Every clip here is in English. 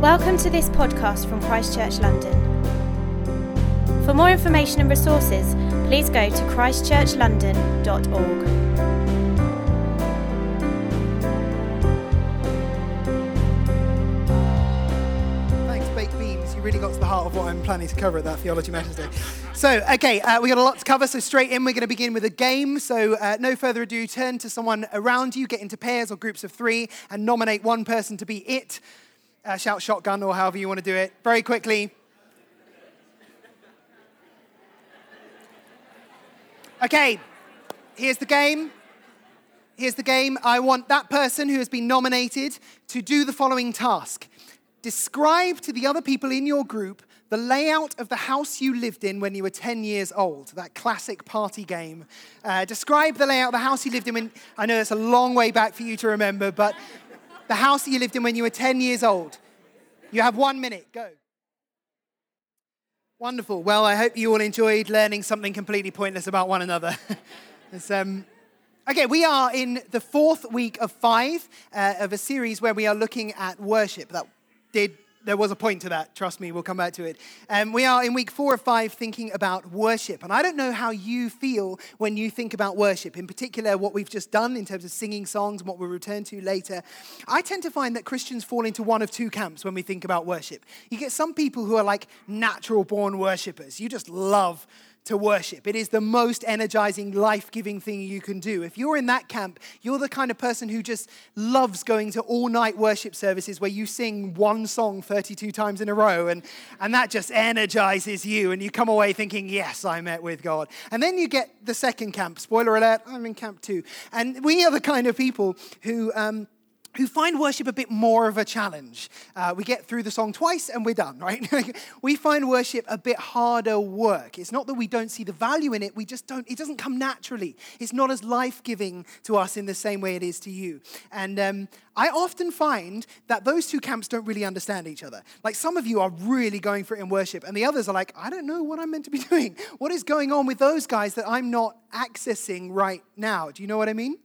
Welcome to this podcast from Christchurch London. For more information and resources, please go to christchurchlondon.org. Thanks, Baked Beans. You really got to the heart of what I'm planning to cover at that Theology Matters Day. So, okay, uh, we got a lot to cover, so straight in, we're going to begin with a game. So, uh, no further ado, turn to someone around you, get into pairs or groups of three, and nominate one person to be it. Uh, shout shotgun or however you want to do it. Very quickly. Okay, here's the game. Here's the game. I want that person who has been nominated to do the following task Describe to the other people in your group the layout of the house you lived in when you were 10 years old, that classic party game. Uh, describe the layout of the house you lived in when, I know it's a long way back for you to remember, but the house that you lived in when you were 10 years old. You have one minute, go. Wonderful. Well, I hope you all enjoyed learning something completely pointless about one another. um, okay, we are in the fourth week of five uh, of a series where we are looking at worship. That did there was a point to that. Trust me, we'll come back to it. Um, we are in week four or five thinking about worship. And I don't know how you feel when you think about worship, in particular, what we've just done in terms of singing songs and what we'll return to later. I tend to find that Christians fall into one of two camps when we think about worship. You get some people who are like natural born worshippers, you just love to worship. It is the most energizing, life giving thing you can do. If you're in that camp, you're the kind of person who just loves going to all night worship services where you sing one song 32 times in a row, and, and that just energizes you, and you come away thinking, Yes, I met with God. And then you get the second camp. Spoiler alert, I'm in camp two. And we are the kind of people who. Um, who find worship a bit more of a challenge. Uh, we get through the song twice and we're done, right? we find worship a bit harder work. It's not that we don't see the value in it, we just don't, it doesn't come naturally. It's not as life giving to us in the same way it is to you. And um, I often find that those two camps don't really understand each other. Like some of you are really going for it in worship, and the others are like, I don't know what I'm meant to be doing. What is going on with those guys that I'm not accessing right now? Do you know what I mean?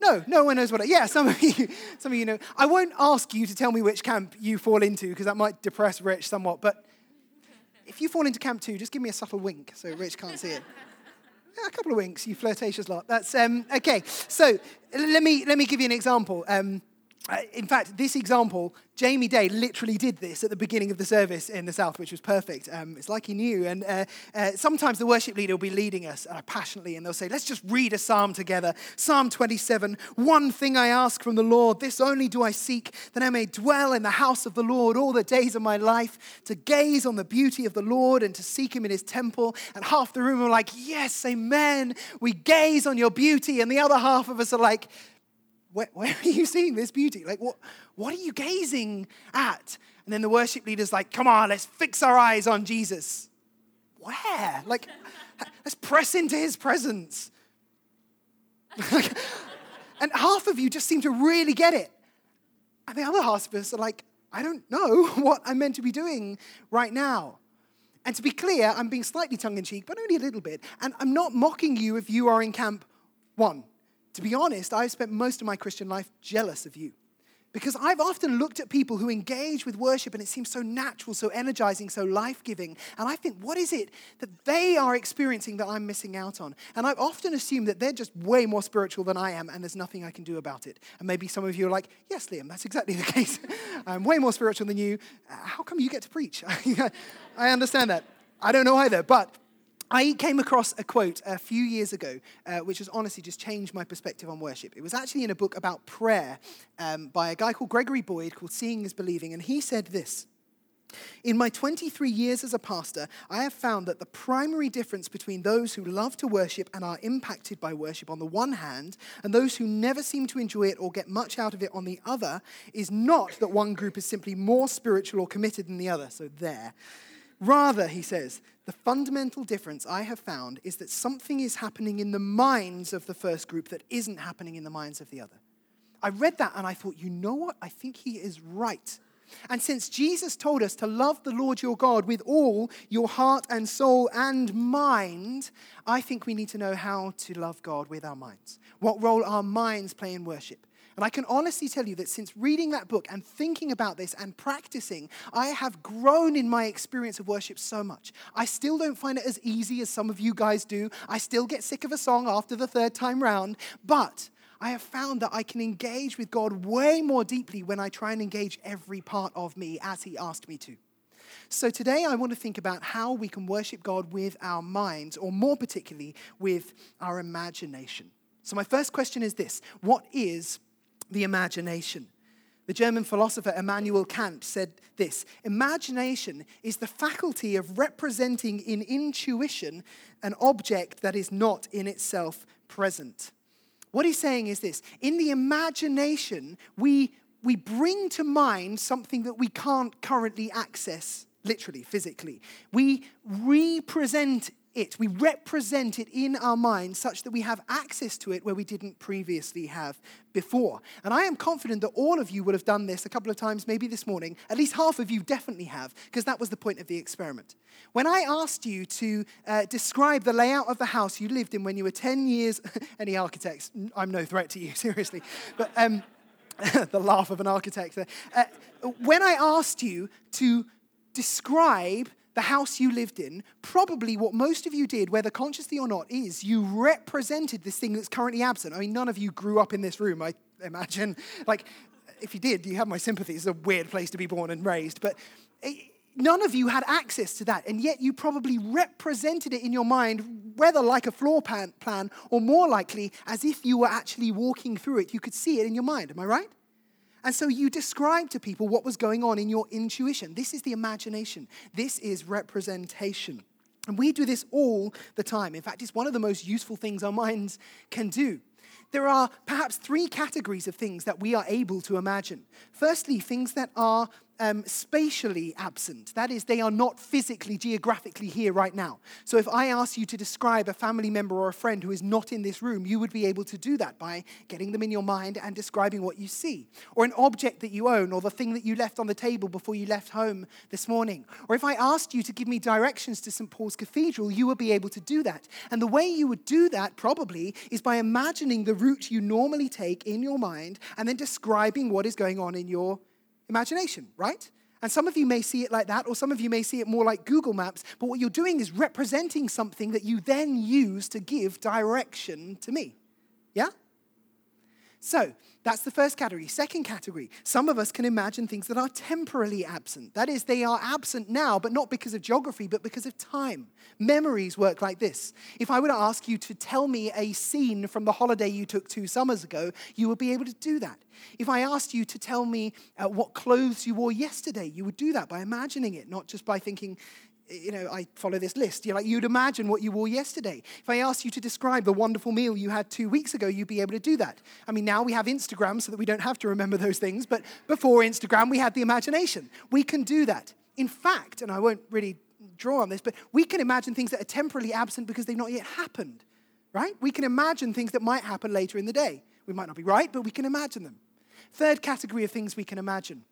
No, no one knows what. I, yeah, some of you, some of you know. I won't ask you to tell me which camp you fall into because that might depress Rich somewhat. But if you fall into camp two, just give me a subtle wink so Rich can't see it. A couple of winks, you flirtatious lot. That's um, okay. So let me let me give you an example. Um, in fact, this example, Jamie Day literally did this at the beginning of the service in the South, which was perfect. Um, it's like he knew. And uh, uh, sometimes the worship leader will be leading us uh, passionately, and they'll say, Let's just read a psalm together. Psalm 27 One thing I ask from the Lord, this only do I seek, that I may dwell in the house of the Lord all the days of my life, to gaze on the beauty of the Lord and to seek him in his temple. And half the room are like, Yes, amen. We gaze on your beauty. And the other half of us are like, where, where, are you seeing this beauty? Like, what, what are you gazing at? And then the worship leader's like, come on, let's fix our eyes on Jesus. Where? Like, let's press into his presence. and half of you just seem to really get it. And the other half of us are like, I don't know what I'm meant to be doing right now. And to be clear, I'm being slightly tongue in cheek, but only a little bit. And I'm not mocking you if you are in camp one to be honest, I've spent most of my Christian life jealous of you. Because I've often looked at people who engage with worship and it seems so natural, so energizing, so life giving. And I think, what is it that they are experiencing that I'm missing out on? And I've often assumed that they're just way more spiritual than I am and there's nothing I can do about it. And maybe some of you are like, yes, Liam, that's exactly the case. I'm way more spiritual than you. How come you get to preach? I understand that. I don't know either. But I came across a quote a few years ago, uh, which has honestly just changed my perspective on worship. It was actually in a book about prayer um, by a guy called Gregory Boyd called Seeing is Believing, and he said this. In my 23 years as a pastor, I have found that the primary difference between those who love to worship and are impacted by worship on the one hand, and those who never seem to enjoy it or get much out of it on the other, is not that one group is simply more spiritual or committed than the other. So, there. Rather, he says, the fundamental difference I have found is that something is happening in the minds of the first group that isn't happening in the minds of the other. I read that and I thought, you know what? I think he is right. And since Jesus told us to love the Lord your God with all your heart and soul and mind, I think we need to know how to love God with our minds, what role our minds play in worship. And I can honestly tell you that since reading that book and thinking about this and practicing, I have grown in my experience of worship so much. I still don't find it as easy as some of you guys do. I still get sick of a song after the third time round, but I have found that I can engage with God way more deeply when I try and engage every part of me as He asked me to. So today I want to think about how we can worship God with our minds, or more particularly, with our imagination. So, my first question is this What is the imagination. The German philosopher Immanuel Kant said this Imagination is the faculty of representing in intuition an object that is not in itself present. What he's saying is this in the imagination, we, we bring to mind something that we can't currently access, literally, physically. We represent it. We represent it in our mind such that we have access to it where we didn't previously have before. And I am confident that all of you would have done this a couple of times, maybe this morning. At least half of you definitely have, because that was the point of the experiment. When I asked you to uh, describe the layout of the house you lived in when you were 10 years, any architects, I'm no threat to you, seriously. But um, the laugh of an architect. Uh, when I asked you to describe the house you lived in, probably what most of you did, whether consciously or not, is you represented this thing that's currently absent. I mean, none of you grew up in this room, I imagine. Like, if you did, you have my sympathy. It's a weird place to be born and raised. But it, none of you had access to that, and yet you probably represented it in your mind, whether like a floor plan, plan or more likely as if you were actually walking through it. You could see it in your mind. Am I right? And so you describe to people what was going on in your intuition. This is the imagination, this is representation. And we do this all the time. In fact, it's one of the most useful things our minds can do. There are perhaps three categories of things that we are able to imagine. Firstly, things that are um, spatially absent. That is, they are not physically, geographically here right now. So if I ask you to describe a family member or a friend who is not in this room, you would be able to do that by getting them in your mind and describing what you see. Or an object that you own, or the thing that you left on the table before you left home this morning. Or if I asked you to give me directions to St. Paul's Cathedral, you would be able to do that. And the way you would do that probably is by imagining the route you normally take in your mind and then describing what is going on in your imagination, right? And some of you may see it like that, or some of you may see it more like Google Maps, but what you're doing is representing something that you then use to give direction to me. Yeah? So, that's the first category. Second category, some of us can imagine things that are temporarily absent. That is, they are absent now, but not because of geography, but because of time. Memories work like this. If I were to ask you to tell me a scene from the holiday you took two summers ago, you would be able to do that. If I asked you to tell me uh, what clothes you wore yesterday, you would do that by imagining it, not just by thinking, you know, I follow this list. You're like, you'd imagine what you wore yesterday. If I asked you to describe the wonderful meal you had two weeks ago, you'd be able to do that. I mean, now we have Instagram so that we don't have to remember those things, but before Instagram, we had the imagination. We can do that. In fact, and I won't really draw on this, but we can imagine things that are temporarily absent because they've not yet happened, right? We can imagine things that might happen later in the day. We might not be right, but we can imagine them. Third category of things we can imagine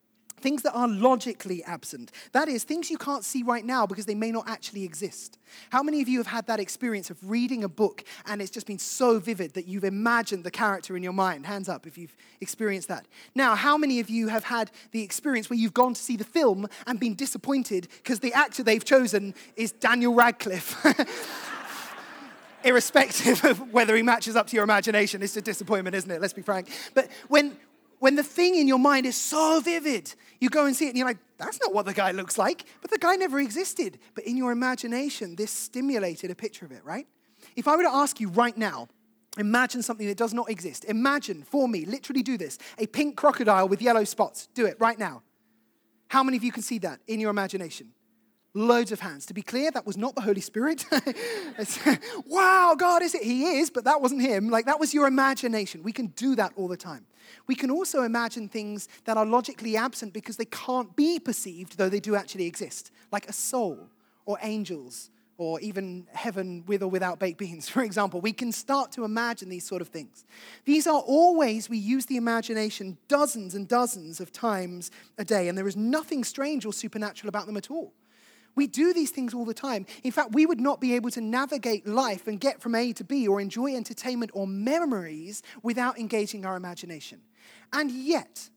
things that are logically absent. That is, things you can't see right now because they may not actually exist. How many of you have had that experience of reading a book and it's just been so vivid that you've imagined the character in your mind? Hands up if you've experienced that. Now, how many of you have had the experience where you've gone to see the film and been disappointed because the actor they've chosen is Daniel Radcliffe? irrespective of whether he matches up to your imagination. It's a disappointment, isn't it? Let's be frank. But when, when the thing in your mind is so vivid, you go and see it and you're like, that's not what the guy looks like, but the guy never existed. But in your imagination, this stimulated a picture of it, right? If I were to ask you right now, imagine something that does not exist. Imagine for me, literally do this a pink crocodile with yellow spots. Do it right now. How many of you can see that in your imagination? Loads of hands. To be clear, that was not the Holy Spirit. wow, God is it? He is, but that wasn't him. Like that was your imagination. We can do that all the time. We can also imagine things that are logically absent because they can't be perceived, though they do actually exist, like a soul or angels or even heaven with or without baked beans, for example. We can start to imagine these sort of things. These are all ways we use the imagination dozens and dozens of times a day, and there is nothing strange or supernatural about them at all. We do these things all the time. In fact, we would not be able to navigate life and get from A to B or enjoy entertainment or memories without engaging our imagination. And yet,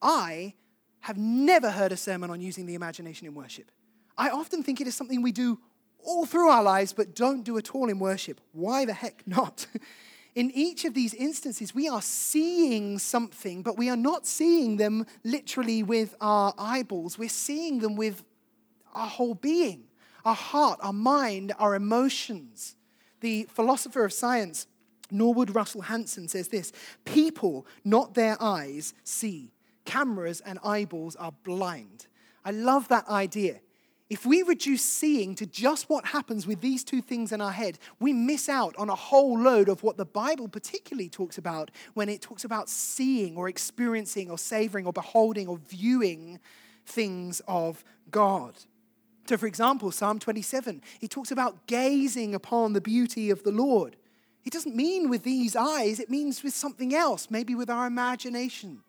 I have never heard a sermon on using the imagination in worship. I often think it is something we do all through our lives, but don't do at all in worship. Why the heck not? in each of these instances, we are seeing something, but we are not seeing them literally with our eyeballs. We're seeing them with our whole being, our heart, our mind, our emotions. The philosopher of science, Norwood Russell Hanson, says this People, not their eyes, see. Cameras and eyeballs are blind. I love that idea. If we reduce seeing to just what happens with these two things in our head, we miss out on a whole load of what the Bible particularly talks about when it talks about seeing or experiencing or savoring or beholding or viewing things of God. So, for example, Psalm 27, he talks about gazing upon the beauty of the Lord. It doesn't mean with these eyes, it means with something else, maybe with our imagination.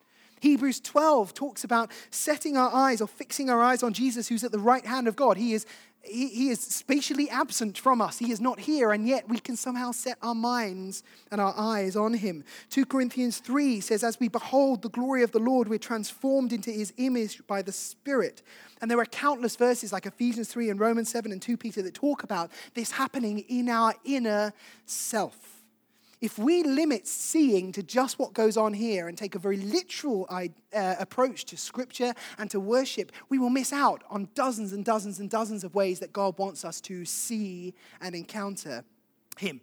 Hebrews 12 talks about setting our eyes or fixing our eyes on Jesus, who's at the right hand of God. He is, he, he is spatially absent from us. He is not here, and yet we can somehow set our minds and our eyes on him. 2 Corinthians 3 says, As we behold the glory of the Lord, we're transformed into his image by the Spirit. And there are countless verses like Ephesians 3 and Romans 7 and 2 Peter that talk about this happening in our inner self. If we limit seeing to just what goes on here and take a very literal uh, approach to scripture and to worship, we will miss out on dozens and dozens and dozens of ways that God wants us to see and encounter Him.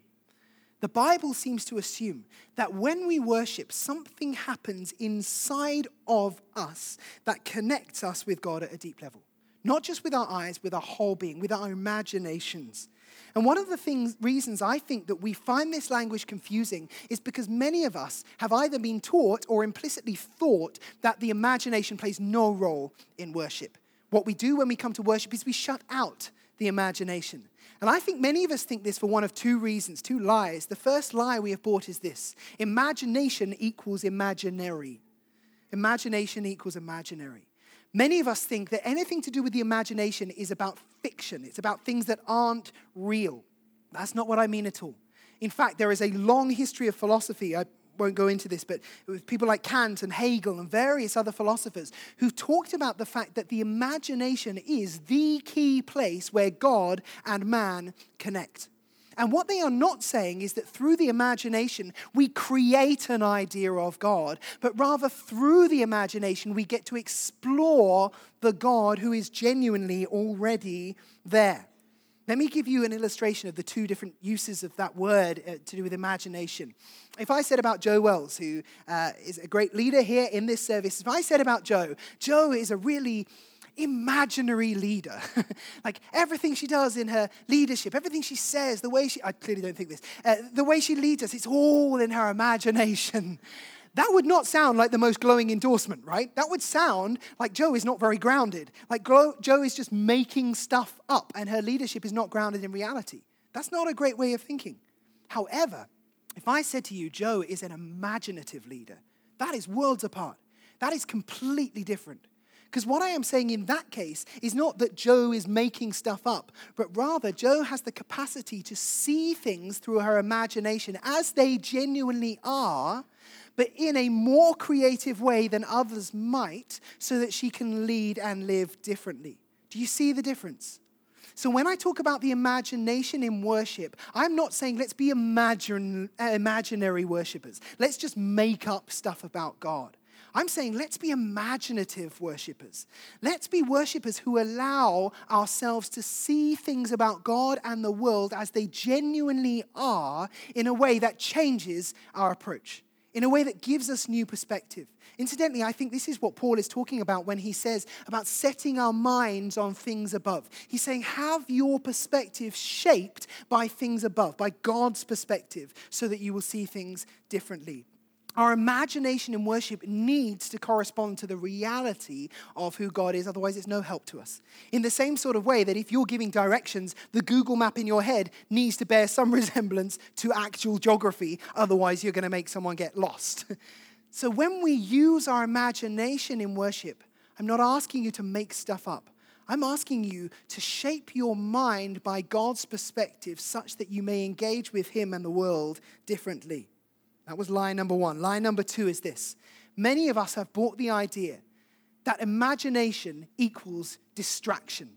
The Bible seems to assume that when we worship, something happens inside of us that connects us with God at a deep level. Not just with our eyes, with our whole being, with our imaginations. And one of the things, reasons I think that we find this language confusing is because many of us have either been taught or implicitly thought that the imagination plays no role in worship. What we do when we come to worship is we shut out the imagination. And I think many of us think this for one of two reasons, two lies. The first lie we have bought is this imagination equals imaginary. Imagination equals imaginary. Many of us think that anything to do with the imagination is about fiction, it's about things that aren't real. That's not what I mean at all. In fact, there is a long history of philosophy. I won't go into this, but with people like Kant and Hegel and various other philosophers who talked about the fact that the imagination is the key place where God and man connect. And what they are not saying is that through the imagination we create an idea of God, but rather through the imagination we get to explore the God who is genuinely already there. Let me give you an illustration of the two different uses of that word uh, to do with imagination. If I said about Joe Wells, who uh, is a great leader here in this service, if I said about Joe, Joe is a really imaginary leader. like everything she does in her leadership, everything she says, the way she, I clearly don't think this, uh, the way she leads us, it's all in her imagination. That would not sound like the most glowing endorsement, right? That would sound like Joe is not very grounded. Like Joe is just making stuff up and her leadership is not grounded in reality. That's not a great way of thinking. However, if I said to you, Joe is an imaginative leader, that is worlds apart. That is completely different. Because what I am saying in that case is not that Joe is making stuff up, but rather Joe has the capacity to see things through her imagination as they genuinely are, but in a more creative way than others might, so that she can lead and live differently. Do you see the difference? So, when I talk about the imagination in worship, I'm not saying let's be imagine, imaginary worshippers. Let's just make up stuff about God. I'm saying let's be imaginative worshippers. Let's be worshippers who allow ourselves to see things about God and the world as they genuinely are in a way that changes our approach, in a way that gives us new perspective. Incidentally, I think this is what Paul is talking about when he says about setting our minds on things above. He's saying, have your perspective shaped by things above, by God's perspective, so that you will see things differently. Our imagination in worship needs to correspond to the reality of who God is, otherwise, it's no help to us. In the same sort of way that if you're giving directions, the Google map in your head needs to bear some resemblance to actual geography, otherwise, you're going to make someone get lost. so, when we use our imagination in worship, I'm not asking you to make stuff up. I'm asking you to shape your mind by God's perspective such that you may engage with Him and the world differently. That was lie number one. Lie number two is this many of us have bought the idea that imagination equals distraction.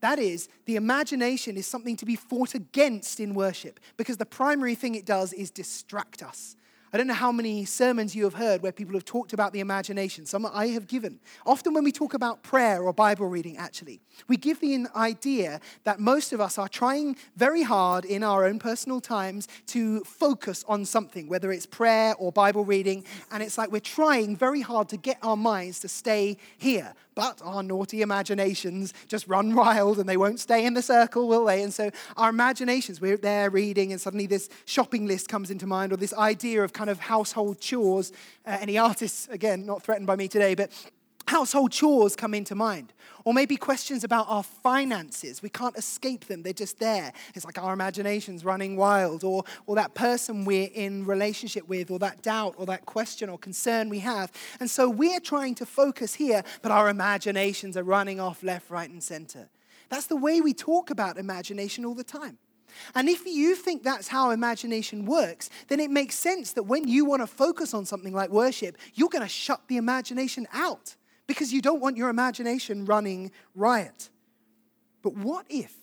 That is, the imagination is something to be fought against in worship because the primary thing it does is distract us. I don't know how many sermons you have heard where people have talked about the imagination. Some I have given. Often, when we talk about prayer or Bible reading, actually, we give the idea that most of us are trying very hard in our own personal times to focus on something, whether it's prayer or Bible reading. And it's like we're trying very hard to get our minds to stay here. But our naughty imaginations just run wild and they won't stay in the circle, will they? And so our imaginations, we're there reading, and suddenly this shopping list comes into mind or this idea of kind of household chores. Uh, any artists, again, not threatened by me today, but household chores come into mind. Or maybe questions about our finances. We can't escape them, they're just there. It's like our imagination's running wild. Or, or that person we're in relationship with, or that doubt, or that question or concern we have. And so we're trying to focus here, but our imaginations are running off left, right, and center. That's the way we talk about imagination all the time. And if you think that's how imagination works, then it makes sense that when you want to focus on something like worship, you're going to shut the imagination out because you don't want your imagination running riot. But what if,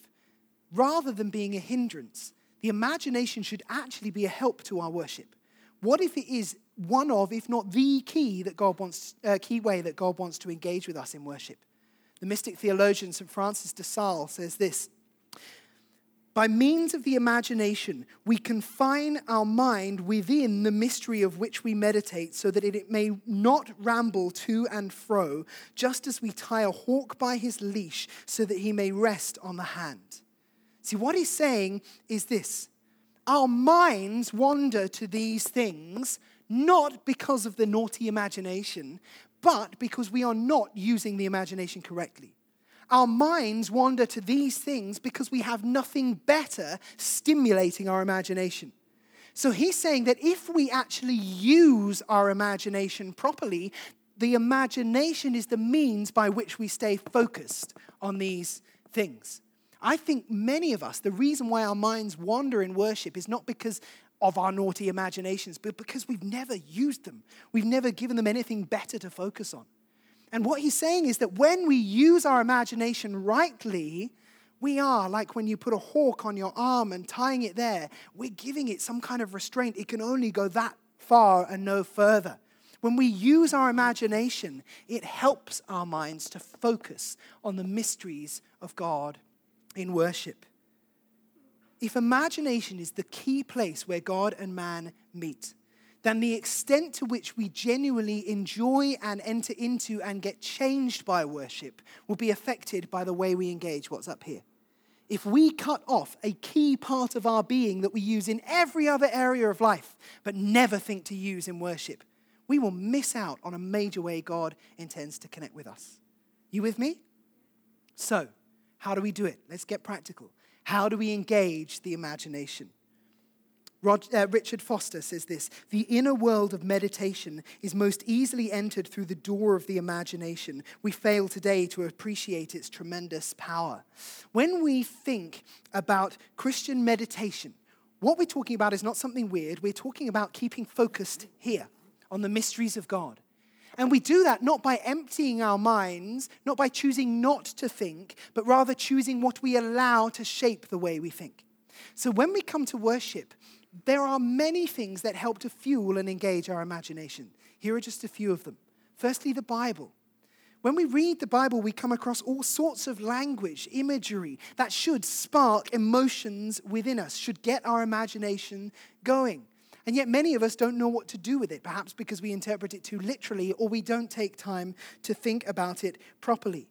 rather than being a hindrance, the imagination should actually be a help to our worship? What if it is one of, if not the key that God wants, uh, key way that God wants to engage with us in worship? The mystic theologian St. Francis de Sales says this by means of the imagination, we confine our mind within the mystery of which we meditate so that it may not ramble to and fro, just as we tie a hawk by his leash so that he may rest on the hand. See, what he's saying is this our minds wander to these things not because of the naughty imagination, but because we are not using the imagination correctly our minds wander to these things because we have nothing better stimulating our imagination. So he's saying that if we actually use our imagination properly, the imagination is the means by which we stay focused on these things. I think many of us, the reason why our minds wander in worship is not because of our naughty imaginations, but because we've never used them. We've never given them anything better to focus on. And what he's saying is that when we use our imagination rightly, we are like when you put a hawk on your arm and tying it there, we're giving it some kind of restraint. It can only go that far and no further. When we use our imagination, it helps our minds to focus on the mysteries of God in worship. If imagination is the key place where God and man meet, then the extent to which we genuinely enjoy and enter into and get changed by worship will be affected by the way we engage what's up here. If we cut off a key part of our being that we use in every other area of life, but never think to use in worship, we will miss out on a major way God intends to connect with us. You with me? So, how do we do it? Let's get practical. How do we engage the imagination? Uh, Richard Foster says this The inner world of meditation is most easily entered through the door of the imagination. We fail today to appreciate its tremendous power. When we think about Christian meditation, what we're talking about is not something weird. We're talking about keeping focused here on the mysteries of God. And we do that not by emptying our minds, not by choosing not to think, but rather choosing what we allow to shape the way we think. So when we come to worship, there are many things that help to fuel and engage our imagination. Here are just a few of them. Firstly, the Bible. When we read the Bible, we come across all sorts of language, imagery that should spark emotions within us, should get our imagination going. And yet, many of us don't know what to do with it, perhaps because we interpret it too literally or we don't take time to think about it properly.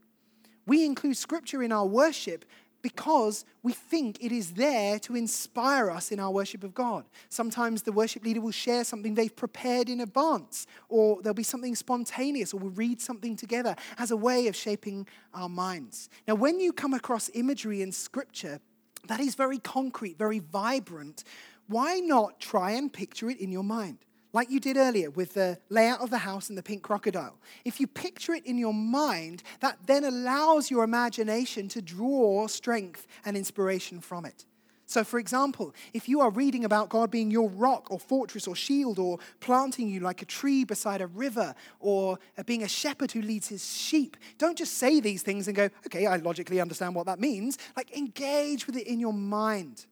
We include scripture in our worship because we think it is there to inspire us in our worship of God. Sometimes the worship leader will share something they've prepared in advance, or there'll be something spontaneous, or we'll read something together as a way of shaping our minds. Now, when you come across imagery in Scripture that is very concrete, very vibrant, why not try and picture it in your mind? Like you did earlier with the layout of the house and the pink crocodile. If you picture it in your mind, that then allows your imagination to draw strength and inspiration from it. So, for example, if you are reading about God being your rock or fortress or shield or planting you like a tree beside a river or uh, being a shepherd who leads his sheep, don't just say these things and go, okay, I logically understand what that means. Like, engage with it in your mind.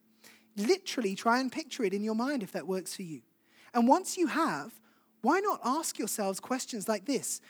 Literally try and picture it in your mind if that works for you. And once you have, why not ask yourselves questions like this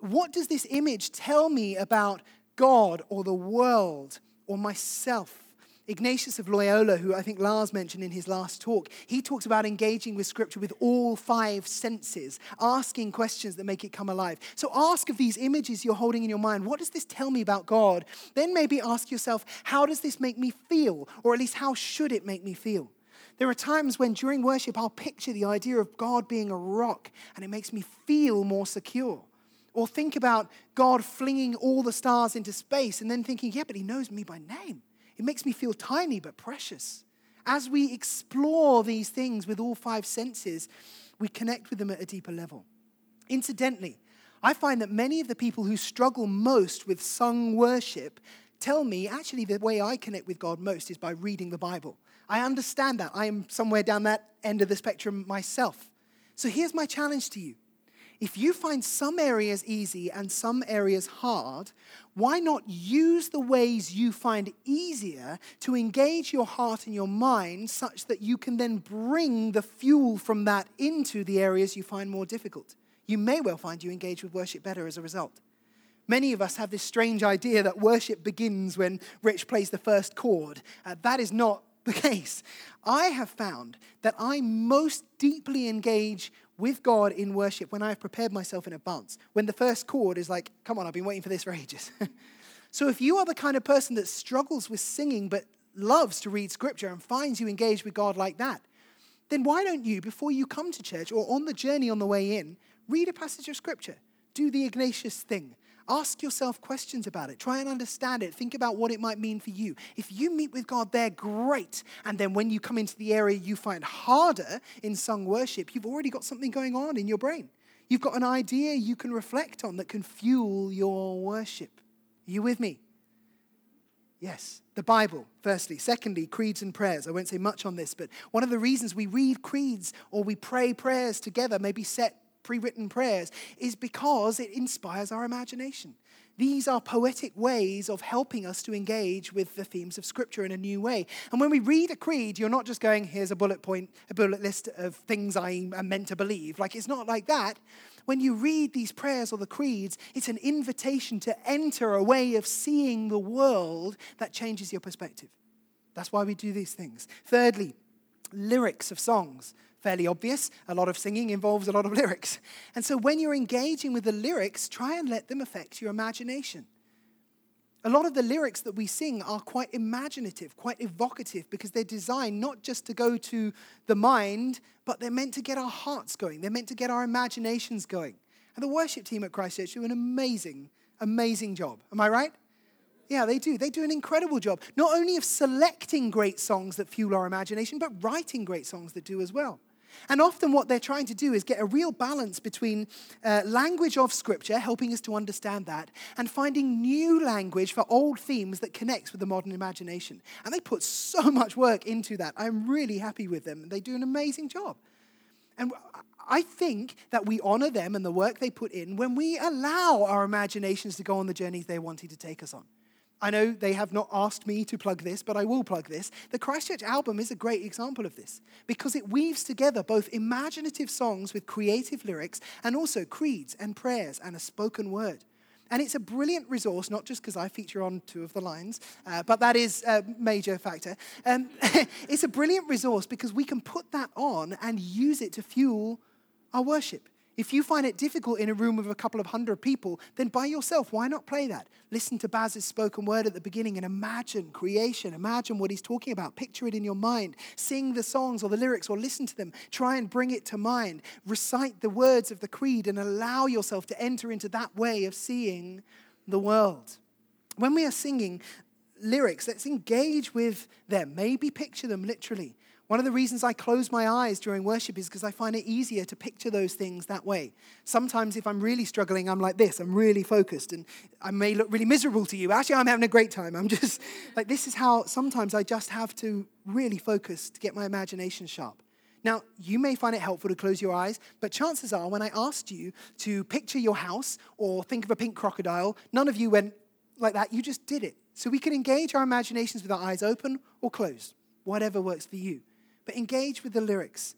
What does this image tell me about God or the world or myself? Ignatius of Loyola, who I think Lars mentioned in his last talk, he talks about engaging with Scripture with all five senses, asking questions that make it come alive. So ask of these images you're holding in your mind, what does this tell me about God? Then maybe ask yourself, how does this make me feel? Or at least, how should it make me feel? There are times when during worship I'll picture the idea of God being a rock and it makes me feel more secure. Or think about God flinging all the stars into space and then thinking, yeah, but He knows me by name. It makes me feel tiny but precious. As we explore these things with all five senses, we connect with them at a deeper level. Incidentally, I find that many of the people who struggle most with sung worship tell me actually the way I connect with God most is by reading the Bible. I understand that. I am somewhere down that end of the spectrum myself. So here's my challenge to you. If you find some areas easy and some areas hard, why not use the ways you find easier to engage your heart and your mind such that you can then bring the fuel from that into the areas you find more difficult? You may well find you engage with worship better as a result. Many of us have this strange idea that worship begins when Rich plays the first chord. Uh, that is not the case. I have found that I most deeply engage with God in worship when I've prepared myself in advance. When the first chord is like, come on, I've been waiting for this for ages. so if you are the kind of person that struggles with singing but loves to read scripture and finds you engaged with God like that, then why don't you, before you come to church or on the journey on the way in, read a passage of scripture? Do the Ignatius thing. Ask yourself questions about it. Try and understand it. Think about what it might mean for you. If you meet with God there, great. And then when you come into the area you find harder in sung worship, you've already got something going on in your brain. You've got an idea you can reflect on that can fuel your worship. Are you with me? Yes, the Bible, firstly. Secondly, creeds and prayers. I won't say much on this, but one of the reasons we read creeds or we pray prayers together, maybe set pre written prayers is because it inspires our imagination. These are poetic ways of helping us to engage with the themes of Scripture in a new way. And when we read a creed, you're not just going, here's a bullet point, a bullet list of things I am meant to believe. Like, it's not like that. When you read these prayers or the creeds, it's an invitation to enter a way of seeing the world that changes your perspective. That's why we do these things. Thirdly, lyrics of songs fairly obvious. A lot of singing involves a lot of lyrics. And so when you're engaging with the lyrics, try and let them affect your imagination. A lot of the lyrics that we sing are quite imaginative, quite evocative, because they're designed not just to go to the mind, but they're meant to get our hearts going. They're meant to get our imaginations going. And the worship team at Christchurch do an amazing, amazing job. Am I right? Yeah, they do. They do an incredible job, not only of selecting great songs that fuel our imagination, but writing great songs that do as well. And often, what they're trying to do is get a real balance between uh, language of Scripture, helping us to understand that, and finding new language for old themes that connects with the modern imagination. And they put so much work into that. I'm really happy with them. They do an amazing job. And I think that we honor them and the work they put in when we allow our imaginations to go on the journeys they're wanting to take us on. I know they have not asked me to plug this, but I will plug this. The Christchurch album is a great example of this because it weaves together both imaginative songs with creative lyrics and also creeds and prayers and a spoken word. And it's a brilliant resource, not just because I feature on two of the lines, uh, but that is a major factor. Um, it's a brilliant resource because we can put that on and use it to fuel our worship. If you find it difficult in a room of a couple of hundred people, then by yourself, why not play that? Listen to Baz's spoken word at the beginning and imagine creation. Imagine what he's talking about. Picture it in your mind. Sing the songs or the lyrics or listen to them. Try and bring it to mind. Recite the words of the creed and allow yourself to enter into that way of seeing the world. When we are singing lyrics, let's engage with them. Maybe picture them literally. One of the reasons I close my eyes during worship is because I find it easier to picture those things that way. Sometimes, if I'm really struggling, I'm like this I'm really focused, and I may look really miserable to you. Actually, I'm having a great time. I'm just like, this is how sometimes I just have to really focus to get my imagination sharp. Now, you may find it helpful to close your eyes, but chances are when I asked you to picture your house or think of a pink crocodile, none of you went like that. You just did it. So we can engage our imaginations with our eyes open or closed, whatever works for you but engage with the lyrics.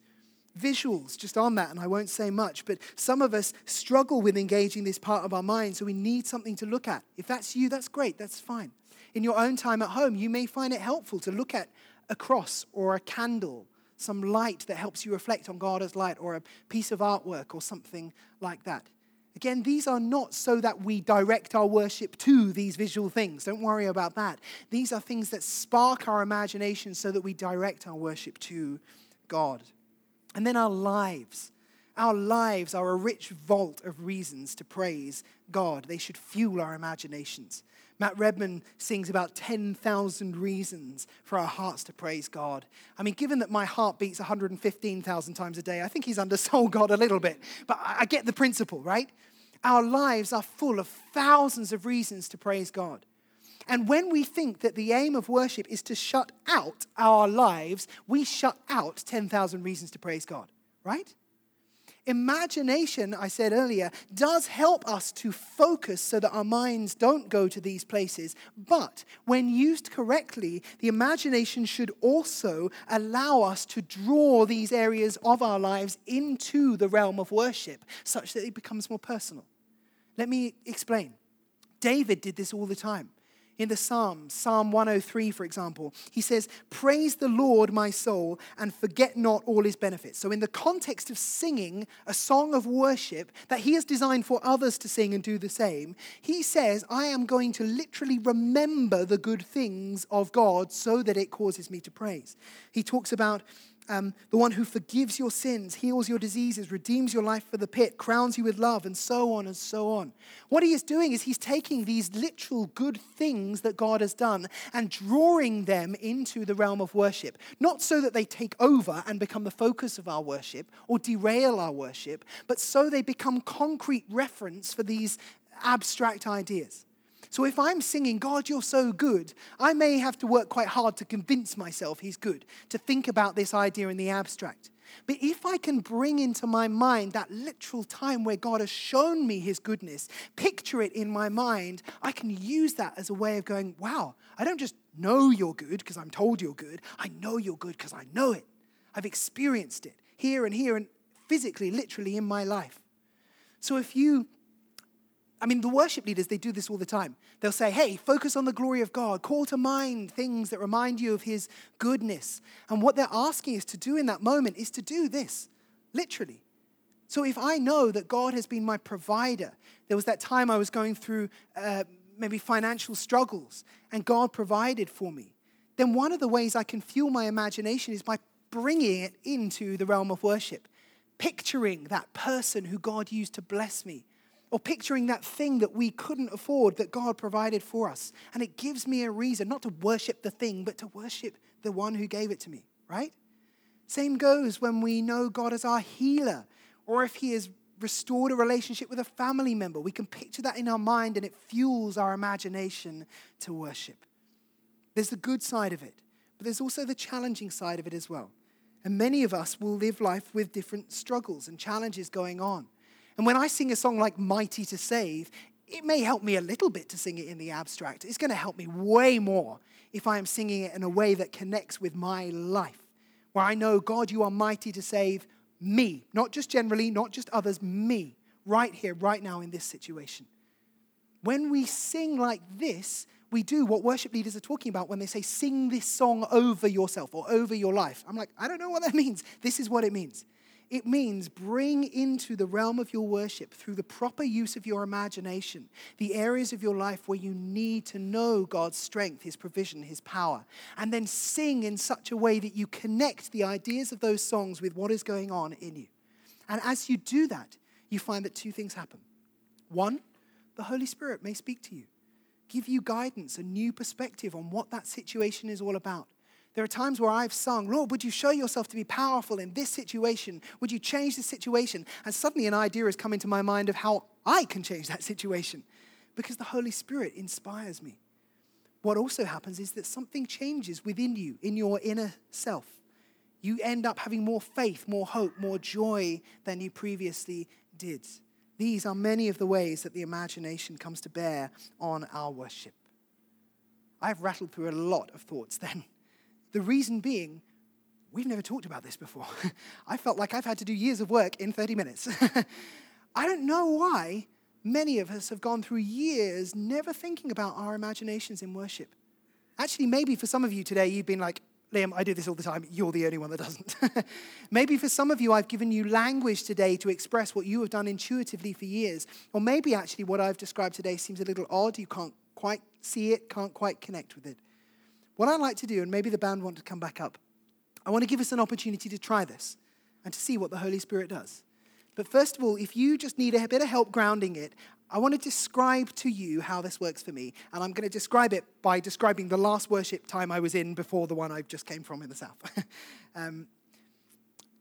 Visuals, just on that, and I won't say much, but some of us struggle with engaging this part of our mind, so we need something to look at. If that's you, that's great, that's fine. In your own time at home, you may find it helpful to look at a cross or a candle, some light that helps you reflect on God as light, or a piece of artwork or something like that. Again, these are not so that we direct our worship to these visual things. Don't worry about that. These are things that spark our imagination so that we direct our worship to God. And then our lives. Our lives are a rich vault of reasons to praise God. They should fuel our imaginations. Matt Redman sings about 10,000 reasons for our hearts to praise God. I mean, given that my heart beats 115,000 times a day, I think he's undersold God a little bit. But I get the principle, right? our lives are full of thousands of reasons to praise God. And when we think that the aim of worship is to shut out our lives, we shut out 10,000 reasons to praise God, right? Imagination, I said earlier, does help us to focus so that our minds don't go to these places. But when used correctly, the imagination should also allow us to draw these areas of our lives into the realm of worship such that it becomes more personal. Let me explain. David did this all the time. In the Psalms, Psalm 103, for example, he says, Praise the Lord, my soul, and forget not all his benefits. So, in the context of singing a song of worship that he has designed for others to sing and do the same, he says, I am going to literally remember the good things of God so that it causes me to praise. He talks about um, the one who forgives your sins, heals your diseases, redeems your life for the pit, crowns you with love, and so on and so on. What he is doing is he's taking these literal good things that God has done and drawing them into the realm of worship. Not so that they take over and become the focus of our worship or derail our worship, but so they become concrete reference for these abstract ideas. So if I'm singing, God, you're so good, I may have to work quite hard to convince myself he's good, to think about this idea in the abstract. But if I can bring into my mind that literal time where God has shown me his goodness, picture it in my mind, I can use that as a way of going, wow, I don't just know you're good because I'm told you're good. I know you're good because I know it. I've experienced it here and here and physically, literally in my life. So if you I mean, the worship leaders, they do this all the time. They'll say, hey, focus on the glory of God, call to mind things that remind you of His goodness. And what they're asking us to do in that moment is to do this, literally. So if I know that God has been my provider, there was that time I was going through uh, maybe financial struggles, and God provided for me, then one of the ways I can fuel my imagination is by bringing it into the realm of worship, picturing that person who God used to bless me or picturing that thing that we couldn't afford that God provided for us. And it gives me a reason not to worship the thing, but to worship the one who gave it to me, right? Same goes when we know God as our healer, or if He has restored a relationship with a family member. We can picture that in our mind and it fuels our imagination to worship. There's the good side of it, but there's also the challenging side of it as well. And many of us will live life with different struggles and challenges going on. And when I sing a song like Mighty to Save, it may help me a little bit to sing it in the abstract. It's going to help me way more if I am singing it in a way that connects with my life, where I know, God, you are mighty to save me, not just generally, not just others, me, right here, right now in this situation. When we sing like this, we do what worship leaders are talking about when they say, sing this song over yourself or over your life. I'm like, I don't know what that means. This is what it means. It means bring into the realm of your worship through the proper use of your imagination the areas of your life where you need to know God's strength, His provision, His power, and then sing in such a way that you connect the ideas of those songs with what is going on in you. And as you do that, you find that two things happen. One, the Holy Spirit may speak to you, give you guidance, a new perspective on what that situation is all about. There are times where I've sung, Lord, would you show yourself to be powerful in this situation? Would you change this situation? And suddenly an idea has come into my mind of how I can change that situation because the Holy Spirit inspires me. What also happens is that something changes within you, in your inner self. You end up having more faith, more hope, more joy than you previously did. These are many of the ways that the imagination comes to bear on our worship. I've rattled through a lot of thoughts then. The reason being, we've never talked about this before. I felt like I've had to do years of work in 30 minutes. I don't know why many of us have gone through years never thinking about our imaginations in worship. Actually, maybe for some of you today, you've been like, Liam, I do this all the time. You're the only one that doesn't. maybe for some of you, I've given you language today to express what you have done intuitively for years. Or maybe actually what I've described today seems a little odd. You can't quite see it, can't quite connect with it. What I'd like to do, and maybe the band want to come back up, I want to give us an opportunity to try this and to see what the Holy Spirit does. But first of all, if you just need a bit of help grounding it, I want to describe to you how this works for me. And I'm going to describe it by describing the last worship time I was in before the one I just came from in the South. um,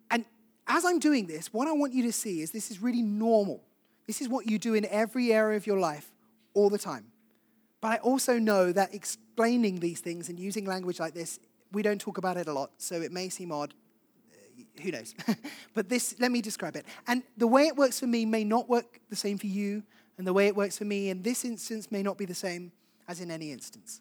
and as I'm doing this, what I want you to see is this is really normal. This is what you do in every area of your life all the time. But I also know that explaining these things and using language like this, we don't talk about it a lot, so it may seem odd. Uh, who knows? but this, let me describe it. And the way it works for me may not work the same for you, and the way it works for me in this instance may not be the same as in any instance,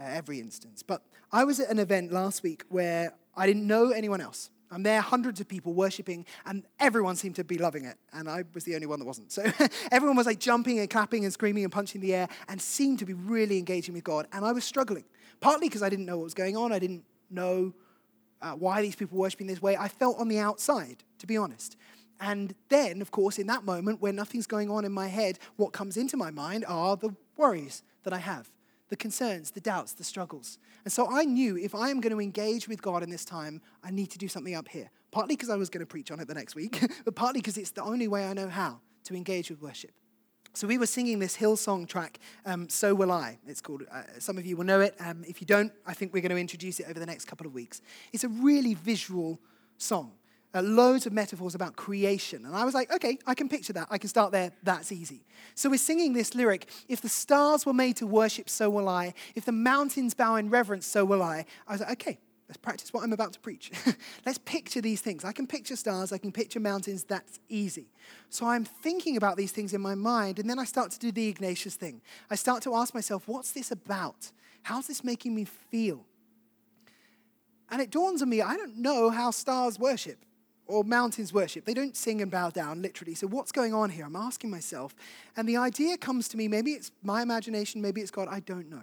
uh, every instance. But I was at an event last week where I didn't know anyone else. I'm there, hundreds of people worshiping, and everyone seemed to be loving it. And I was the only one that wasn't. So everyone was like jumping and clapping and screaming and punching the air and seemed to be really engaging with God. And I was struggling, partly because I didn't know what was going on. I didn't know uh, why these people were worshiping this way. I felt on the outside, to be honest. And then, of course, in that moment where nothing's going on in my head, what comes into my mind are the worries that I have the concerns, the doubts, the struggles. And so I knew if I am going to engage with God in this time, I need to do something up here. Partly because I was going to preach on it the next week, but partly because it's the only way I know how to engage with worship. So we were singing this Hillsong track, um, So Will I. It's called, uh, some of you will know it. Um, if you don't, I think we're going to introduce it over the next couple of weeks. It's a really visual song uh, loads of metaphors about creation. And I was like, okay, I can picture that. I can start there. That's easy. So we're singing this lyric If the stars were made to worship, so will I. If the mountains bow in reverence, so will I. I was like, okay, let's practice what I'm about to preach. let's picture these things. I can picture stars, I can picture mountains. That's easy. So I'm thinking about these things in my mind, and then I start to do the Ignatius thing. I start to ask myself, what's this about? How's this making me feel? And it dawns on me, I don't know how stars worship or mountains worship. They don't sing and bow down, literally. So, what's going on here? I'm asking myself. And the idea comes to me maybe it's my imagination, maybe it's God, I don't know.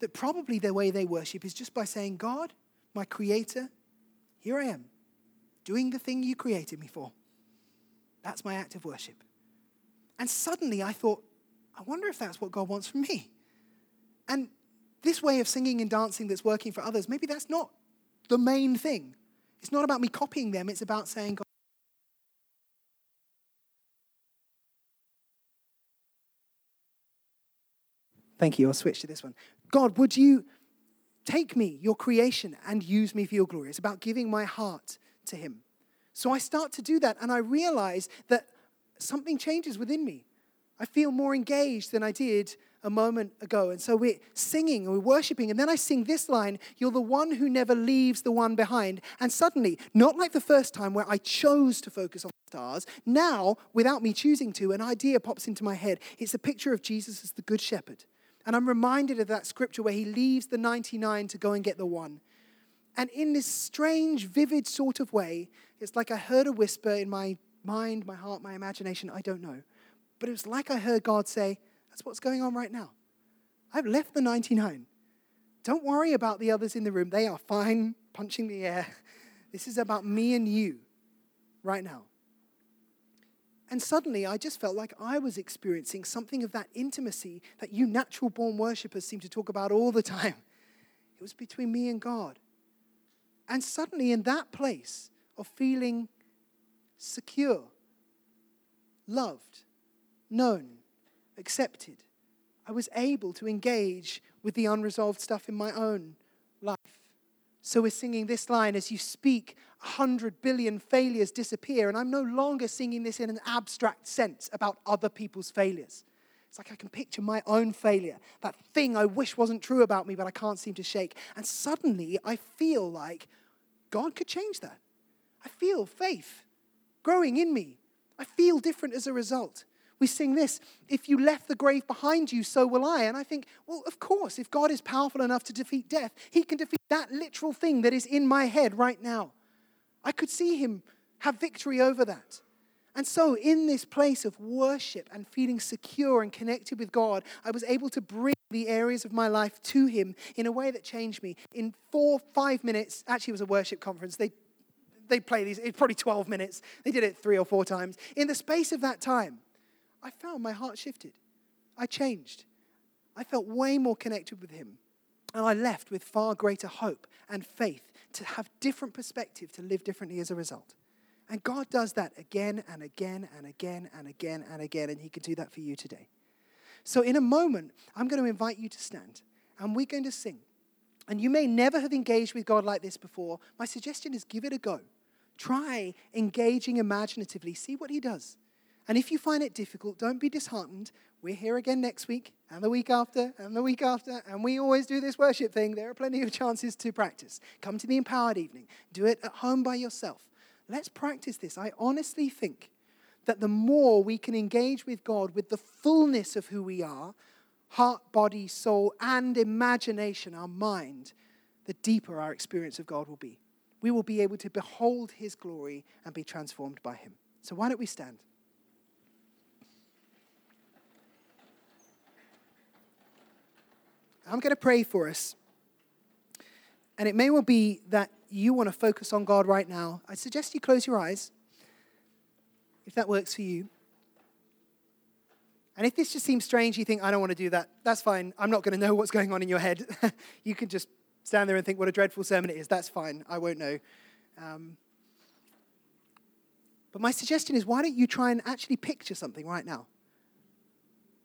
That probably the way they worship is just by saying, God, my creator, here I am, doing the thing you created me for. That's my act of worship. And suddenly I thought, I wonder if that's what God wants from me. And this way of singing and dancing that's working for others, maybe that's not the main thing. It's not about me copying them, it's about saying, God, Thank you. I'll switch to this one. God, would you take me, your creation, and use me for your glory? It's about giving my heart to Him. So I start to do that, and I realize that something changes within me. I feel more engaged than I did a moment ago. And so we're singing and we're worshiping. And then I sing this line You're the one who never leaves the one behind. And suddenly, not like the first time where I chose to focus on stars, now, without me choosing to, an idea pops into my head. It's a picture of Jesus as the Good Shepherd. And I'm reminded of that scripture where he leaves the 99 to go and get the one. And in this strange, vivid sort of way, it's like I heard a whisper in my mind, my heart, my imagination, I don't know. But it was like I heard God say, that's what's going on right now. I've left the 99. Don't worry about the others in the room. They are fine punching the air. This is about me and you right now. And suddenly I just felt like I was experiencing something of that intimacy that you natural born worshippers seem to talk about all the time. It was between me and God. And suddenly, in that place of feeling secure, loved, known, accepted. I was able to engage with the unresolved stuff in my own life. So we're singing this line as you speak, a hundred billion failures disappear. And I'm no longer singing this in an abstract sense about other people's failures. It's like I can picture my own failure, that thing I wish wasn't true about me, but I can't seem to shake. And suddenly I feel like God could change that. I feel faith growing in me. I feel different as a result. We sing this, if you left the grave behind you, so will I. And I think, well, of course, if God is powerful enough to defeat death, he can defeat that literal thing that is in my head right now. I could see him have victory over that. And so, in this place of worship and feeling secure and connected with God, I was able to bring the areas of my life to Him in a way that changed me. In four, five minutes, actually, it was a worship conference. They, they play these, it's probably 12 minutes. They did it three or four times. In the space of that time, I found my heart shifted. I changed. I felt way more connected with Him. And I left with far greater hope and faith to have different perspective, to live differently as a result. And God does that again and again and again and again and again, and He can do that for you today. So, in a moment, I'm going to invite you to stand, and we're going to sing. And you may never have engaged with God like this before. My suggestion is give it a go. Try engaging imaginatively, see what He does. And if you find it difficult, don't be disheartened. We're here again next week, and the week after, and the week after, and we always do this worship thing. There are plenty of chances to practice. Come to the empowered evening, do it at home by yourself. Let's practice this. I honestly think that the more we can engage with God with the fullness of who we are heart, body, soul, and imagination, our mind the deeper our experience of God will be. We will be able to behold His glory and be transformed by Him. So, why don't we stand? I'm going to pray for us. And it may well be that you want to focus on God right now. I suggest you close your eyes, if that works for you. And if this just seems strange, you think, I don't want to do that, that's fine. I'm not going to know what's going on in your head. you can just stand there and think what a dreadful sermon it is. That's fine. I won't know. Um, but my suggestion is why don't you try and actually picture something right now?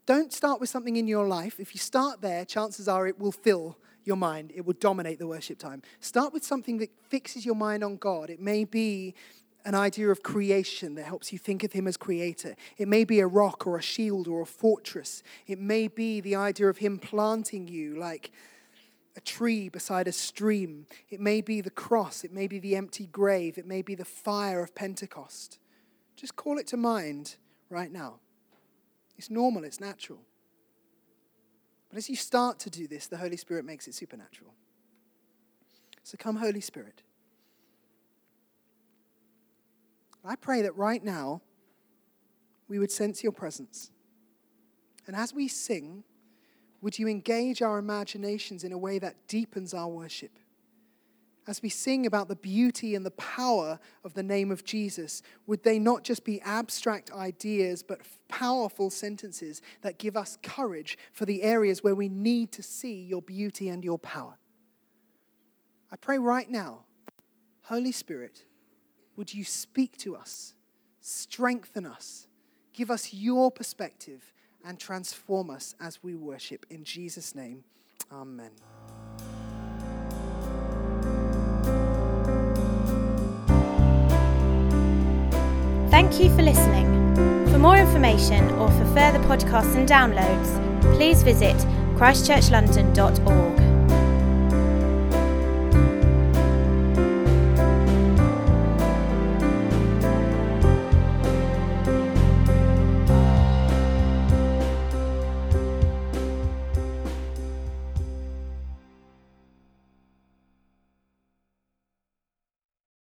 Don't start with something in your life. If you start there, chances are it will fill your mind, it will dominate the worship time. Start with something that fixes your mind on God. It may be an idea of creation that helps you think of Him as creator. It may be a rock or a shield or a fortress. It may be the idea of Him planting you like a tree beside a stream. It may be the cross. It may be the empty grave. It may be the fire of Pentecost. Just call it to mind right now. It's normal, it's natural. But as you start to do this, the Holy Spirit makes it supernatural. So come, Holy Spirit. I pray that right now we would sense your presence. And as we sing, would you engage our imaginations in a way that deepens our worship? As we sing about the beauty and the power of the name of Jesus, would they not just be abstract ideas, but powerful sentences that give us courage for the areas where we need to see your beauty and your power? I pray right now, Holy Spirit, would you speak to us, strengthen us, give us your perspective, and transform us as we worship. In Jesus' name, amen. Thank you for listening. For more information or for further podcasts and downloads, please visit christchurchlondon.org.